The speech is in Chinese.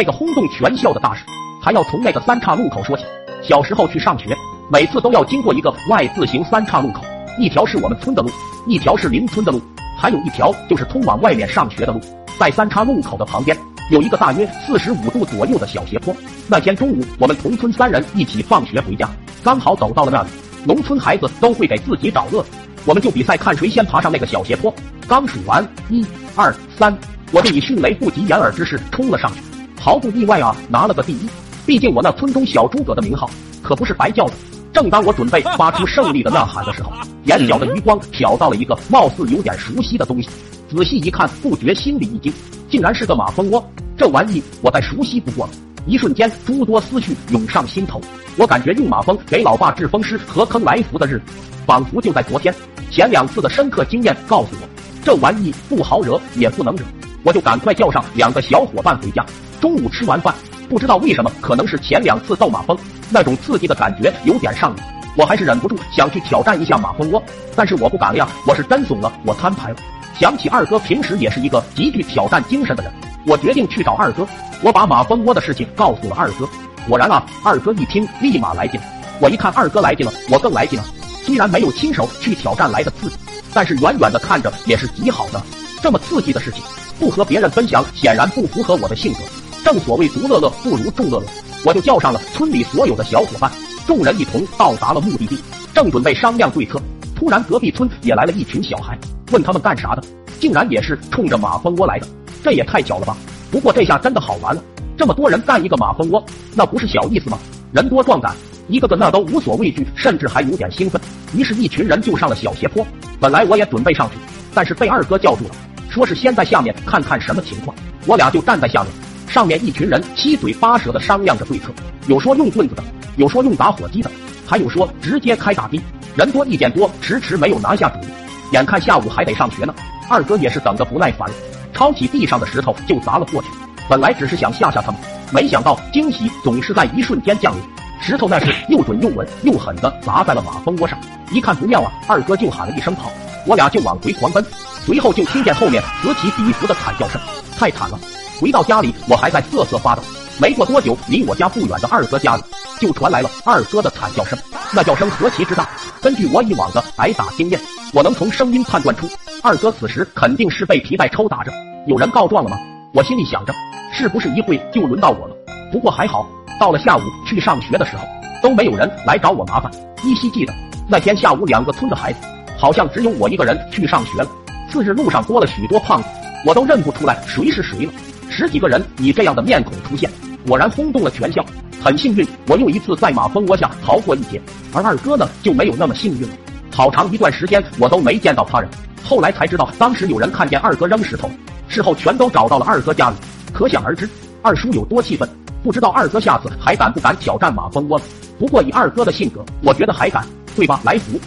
这个轰动全校的大事，还要从那个三岔路口说起。小时候去上学，每次都要经过一个 Y 字形三岔路口，一条是我们村的路，一条是邻村的路，还有一条就是通往外面上学的路。在三岔路口的旁边，有一个大约四十五度左右的小斜坡。那天中午，我们同村三人一起放学回家，刚好走到了那里。农村孩子都会给自己找乐子，我们就比赛看谁先爬上那个小斜坡。刚数完一、二、三，我就以迅雷不及掩耳之势冲了上去，毫不意外啊，拿了个第一。毕竟我那村中小诸葛的名号可不是白叫的。正当我准备发出胜利的呐喊的时候，眼角的余光瞟到了一个貌似有点熟悉的东西，仔细一看，不觉心里一惊，竟然是个马蜂窝。这玩意我再熟悉不过了。一瞬间，诸多思绪涌上心头。我感觉用马蜂给老爸治风湿和坑来福的日子，仿佛就在昨天。前两次的深刻经验告诉我，这玩意不好惹，也不能惹。我就赶快叫上两个小伙伴回家。中午吃完饭，不知道为什么，可能是前两次斗马蜂那种刺激的感觉有点上瘾，我还是忍不住想去挑战一下马蜂窝。但是我不敢了呀，我是真怂了，我摊牌了。想起二哥平时也是一个极具挑战精神的人，我决定去找二哥。我把马蜂窝的事情告诉了二哥。果然啊，二哥一听，立马来劲。我一看二哥来劲了，我更来劲了。虽然没有亲手去挑战来的刺激，但是远远的看着也是极好的。这么刺激的事情，不和别人分享，显然不符合我的性格。正所谓独乐乐不如众乐乐，我就叫上了村里所有的小伙伴，众人一同到达了目的地，正准备商量对策，突然隔壁村也来了一群小孩，问他们干啥的，竟然也是冲着马蜂窝来的，这也太巧了吧！不过这下真的好玩了。这么多人干一个马蜂窝，那不是小意思吗？人多壮胆，一个个那都无所畏惧，甚至还有点兴奋。于是，一群人就上了小斜坡。本来我也准备上去，但是被二哥叫住了，说是先在下面看看什么情况。我俩就站在下面，上面一群人七嘴八舌的商量着对策，有说用棍子的，有说用打火机的，还有说直接开大兵。人多意见多，迟迟没有拿下主意。眼看下午还得上学呢，二哥也是等得不耐烦了，抄起地上的石头就砸了过去。本来只是想吓吓他们，没想到惊喜总是在一瞬间降临。石头那是又准又稳又狠的砸在了马蜂窝上，一看不妙啊，二哥就喊了一声跑，我俩就往回狂奔。随后就听见后面此起彼伏的惨叫声，太惨了！回到家里，我还在瑟瑟发抖。没过多久，离我家不远的二哥家里就传来了二哥的惨叫声，那叫声何其之大！根据我以往的挨打经验，我能从声音判断出，二哥此时肯定是被皮带抽打着。有人告状了吗？我心里想着。是不是一会就轮到我了？不过还好，到了下午去上学的时候，都没有人来找我麻烦。依稀记得那天下午，两个村的孩子好像只有我一个人去上学了。次日路上多了许多胖子，我都认不出来谁是谁了。十几个人以这样的面孔出现，果然轰动了全校。很幸运，我又一次在马蜂窝下逃过一劫。而二哥呢，就没有那么幸运了。好长一段时间我都没见到他人，后来才知道，当时有人看见二哥扔石头，事后全都找到了二哥家里。可想而知，二叔有多气愤。不知道二哥下次还敢不敢挑战马蜂窝了？不过以二哥的性格，我觉得还敢，对吧？来福。